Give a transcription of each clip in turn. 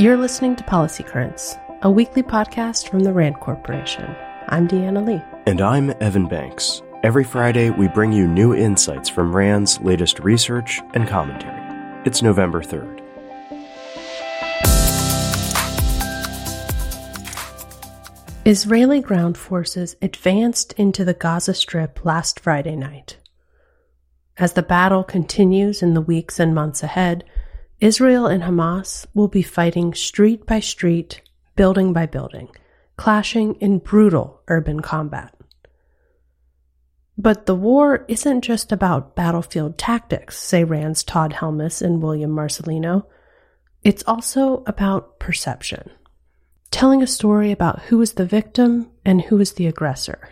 You're listening to Policy Currents, a weekly podcast from the RAND Corporation. I'm Deanna Lee. And I'm Evan Banks. Every Friday, we bring you new insights from RAND's latest research and commentary. It's November 3rd. Israeli ground forces advanced into the Gaza Strip last Friday night. As the battle continues in the weeks and months ahead, Israel and Hamas will be fighting street by street, building by building, clashing in brutal urban combat. But the war isn't just about battlefield tactics, say Rand's Todd Helmus and William Marcellino. It's also about perception, telling a story about who is the victim and who is the aggressor.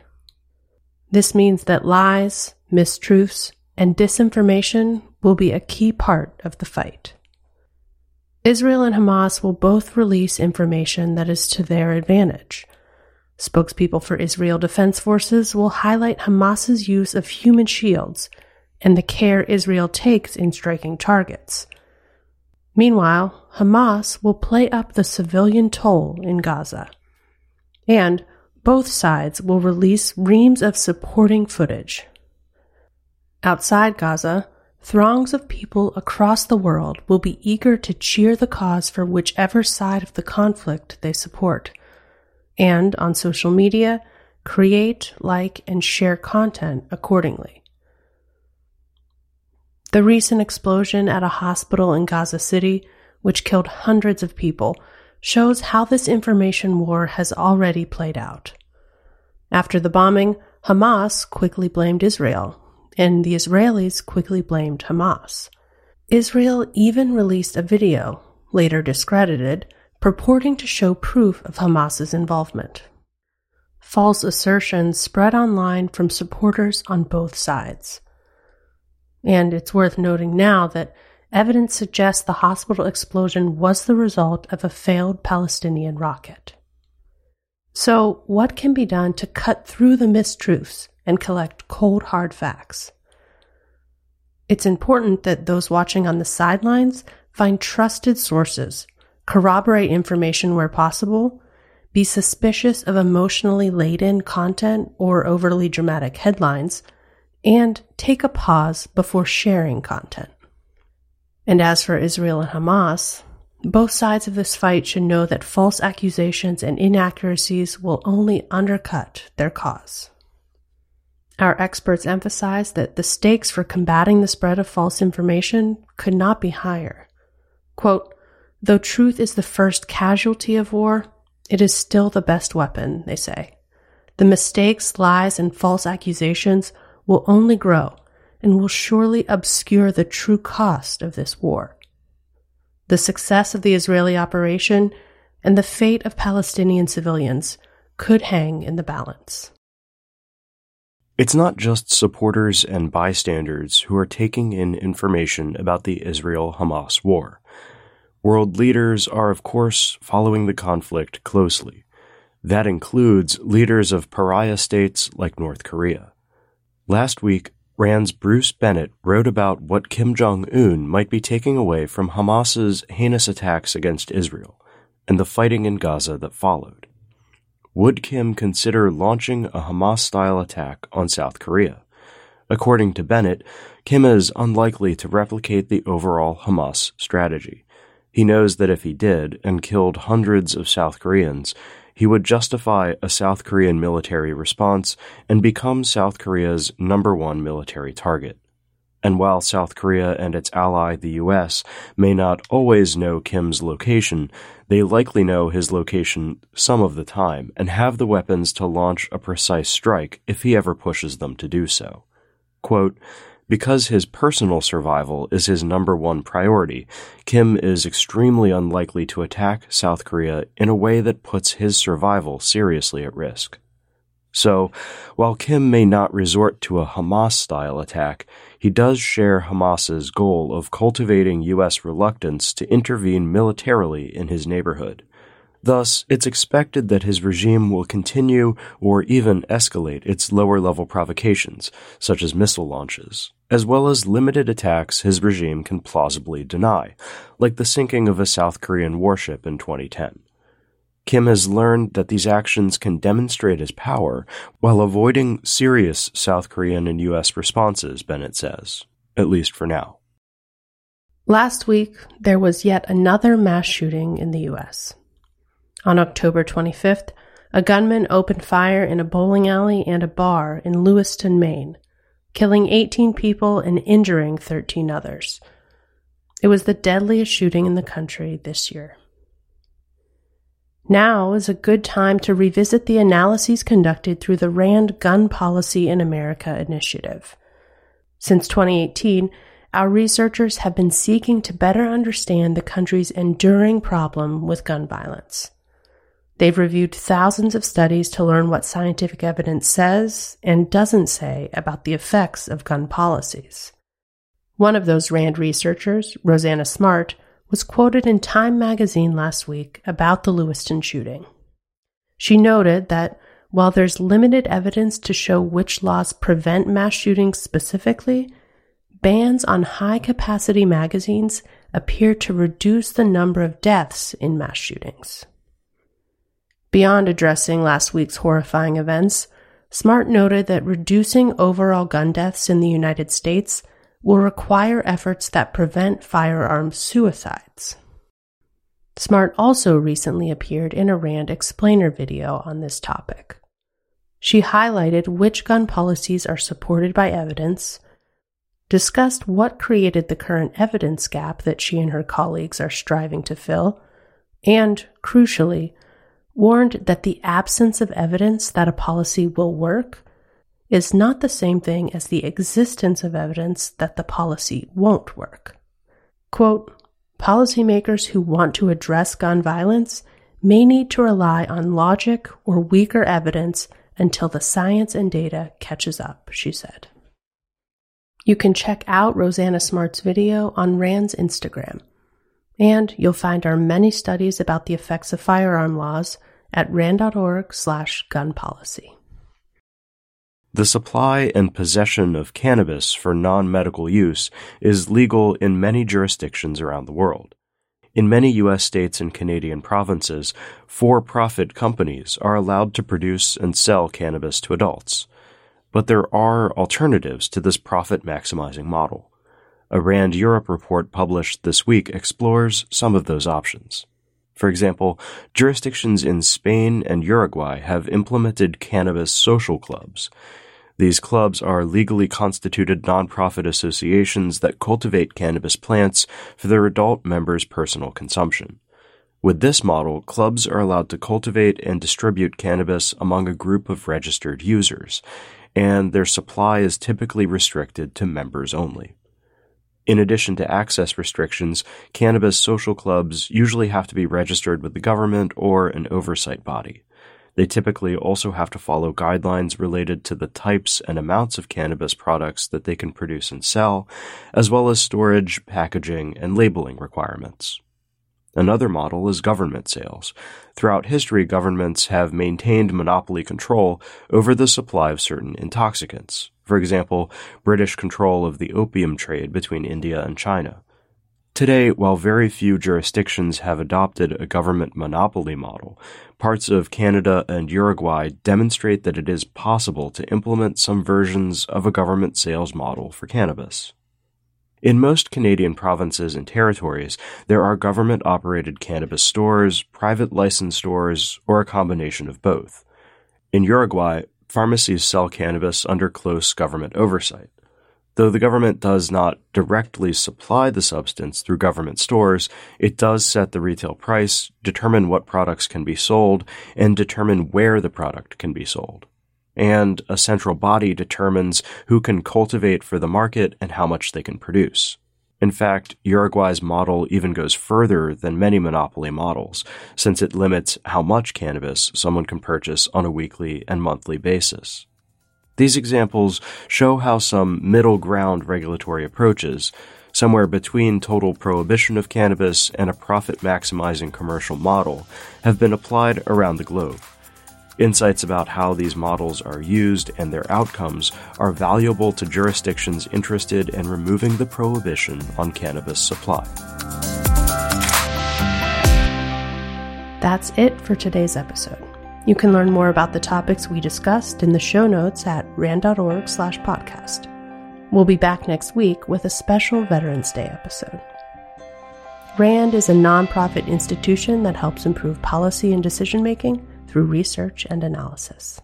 This means that lies, mistruths, and disinformation will be a key part of the fight. Israel and Hamas will both release information that is to their advantage. Spokespeople for Israel Defense Forces will highlight Hamas's use of human shields and the care Israel takes in striking targets. Meanwhile, Hamas will play up the civilian toll in Gaza. And both sides will release reams of supporting footage. Outside Gaza, throngs of people across the world will be eager to cheer the cause for whichever side of the conflict they support and on social media, create, like, and share content accordingly. The recent explosion at a hospital in Gaza City, which killed hundreds of people, shows how this information war has already played out. After the bombing, Hamas quickly blamed Israel, and the Israelis quickly blamed Hamas. Israel even released a video, later discredited, purporting to show proof of Hamas's involvement. False assertions spread online from supporters on both sides. And it's worth noting now that evidence suggests the hospital explosion was the result of a failed Palestinian rocket. So, what can be done to cut through the mistruths and collect cold, hard facts? It's important that those watching on the sidelines find trusted sources corroborate information where possible, be suspicious of emotionally laden content or overly dramatic headlines, and take a pause before sharing content. And as for Israel and Hamas, both sides of this fight should know that false accusations and inaccuracies will only undercut their cause. Our experts emphasize that the stakes for combating the spread of false information could not be higher. Quote, Though truth is the first casualty of war, it is still the best weapon, they say. The mistakes, lies, and false accusations will only grow and will surely obscure the true cost of this war. The success of the Israeli operation and the fate of Palestinian civilians could hang in the balance. It's not just supporters and bystanders who are taking in information about the Israel Hamas war. World leaders are, of course, following the conflict closely. That includes leaders of pariah states like North Korea. Last week, RAND's Bruce Bennett wrote about what Kim Jong un might be taking away from Hamas's heinous attacks against Israel and the fighting in Gaza that followed. Would Kim consider launching a Hamas style attack on South Korea? According to Bennett, Kim is unlikely to replicate the overall Hamas strategy. He knows that if he did and killed hundreds of South Koreans, he would justify a South Korean military response and become South Korea's number one military target. And while South Korea and its ally, the US, may not always know Kim's location, they likely know his location some of the time and have the weapons to launch a precise strike if he ever pushes them to do so. Quote, because his personal survival is his number one priority, Kim is extremely unlikely to attack South Korea in a way that puts his survival seriously at risk. So, while Kim may not resort to a Hamas style attack, he does share Hamas's goal of cultivating U.S. reluctance to intervene militarily in his neighborhood. Thus, it's expected that his regime will continue or even escalate its lower level provocations, such as missile launches, as well as limited attacks his regime can plausibly deny, like the sinking of a South Korean warship in 2010. Kim has learned that these actions can demonstrate his power while avoiding serious South Korean and U.S. responses, Bennett says, at least for now. Last week, there was yet another mass shooting in the U.S. On October 25th, a gunman opened fire in a bowling alley and a bar in Lewiston, Maine, killing 18 people and injuring 13 others. It was the deadliest shooting in the country this year. Now is a good time to revisit the analyses conducted through the RAND Gun Policy in America initiative. Since 2018, our researchers have been seeking to better understand the country's enduring problem with gun violence. They've reviewed thousands of studies to learn what scientific evidence says and doesn't say about the effects of gun policies. One of those RAND researchers, Rosanna Smart, was quoted in Time magazine last week about the Lewiston shooting. She noted that while there's limited evidence to show which laws prevent mass shootings specifically, bans on high capacity magazines appear to reduce the number of deaths in mass shootings. Beyond addressing last week's horrifying events, Smart noted that reducing overall gun deaths in the United States will require efforts that prevent firearm suicides. Smart also recently appeared in a RAND explainer video on this topic. She highlighted which gun policies are supported by evidence, discussed what created the current evidence gap that she and her colleagues are striving to fill, and, crucially, warned that the absence of evidence that a policy will work is not the same thing as the existence of evidence that the policy won't work. Quote, policymakers who want to address gun violence may need to rely on logic or weaker evidence until the science and data catches up, she said. You can check out Rosanna Smart's video on RAND's Instagram. And you'll find our many studies about the effects of firearm laws at rand.org slash gun policy. The supply and possession of cannabis for non-medical use is legal in many jurisdictions around the world. In many U.S. states and Canadian provinces, for-profit companies are allowed to produce and sell cannabis to adults. But there are alternatives to this profit-maximizing model. A RAND Europe report published this week explores some of those options. For example, jurisdictions in Spain and Uruguay have implemented cannabis social clubs. These clubs are legally constituted nonprofit associations that cultivate cannabis plants for their adult members' personal consumption. With this model, clubs are allowed to cultivate and distribute cannabis among a group of registered users, and their supply is typically restricted to members only. In addition to access restrictions, cannabis social clubs usually have to be registered with the government or an oversight body. They typically also have to follow guidelines related to the types and amounts of cannabis products that they can produce and sell, as well as storage, packaging, and labeling requirements. Another model is government sales. Throughout history, governments have maintained monopoly control over the supply of certain intoxicants, for example, British control of the opium trade between India and China. Today, while very few jurisdictions have adopted a government monopoly model, parts of Canada and Uruguay demonstrate that it is possible to implement some versions of a government sales model for cannabis. In most Canadian provinces and territories, there are government operated cannabis stores, private license stores, or a combination of both. In Uruguay, pharmacies sell cannabis under close government oversight. Though the government does not directly supply the substance through government stores, it does set the retail price, determine what products can be sold, and determine where the product can be sold. And a central body determines who can cultivate for the market and how much they can produce. In fact, Uruguay's model even goes further than many monopoly models, since it limits how much cannabis someone can purchase on a weekly and monthly basis. These examples show how some middle ground regulatory approaches, somewhere between total prohibition of cannabis and a profit maximizing commercial model, have been applied around the globe. Insights about how these models are used and their outcomes are valuable to jurisdictions interested in removing the prohibition on cannabis supply. That's it for today's episode. You can learn more about the topics we discussed in the show notes at rand.org slash podcast. We'll be back next week with a special Veterans Day episode. RAND is a nonprofit institution that helps improve policy and decision making through research and analysis.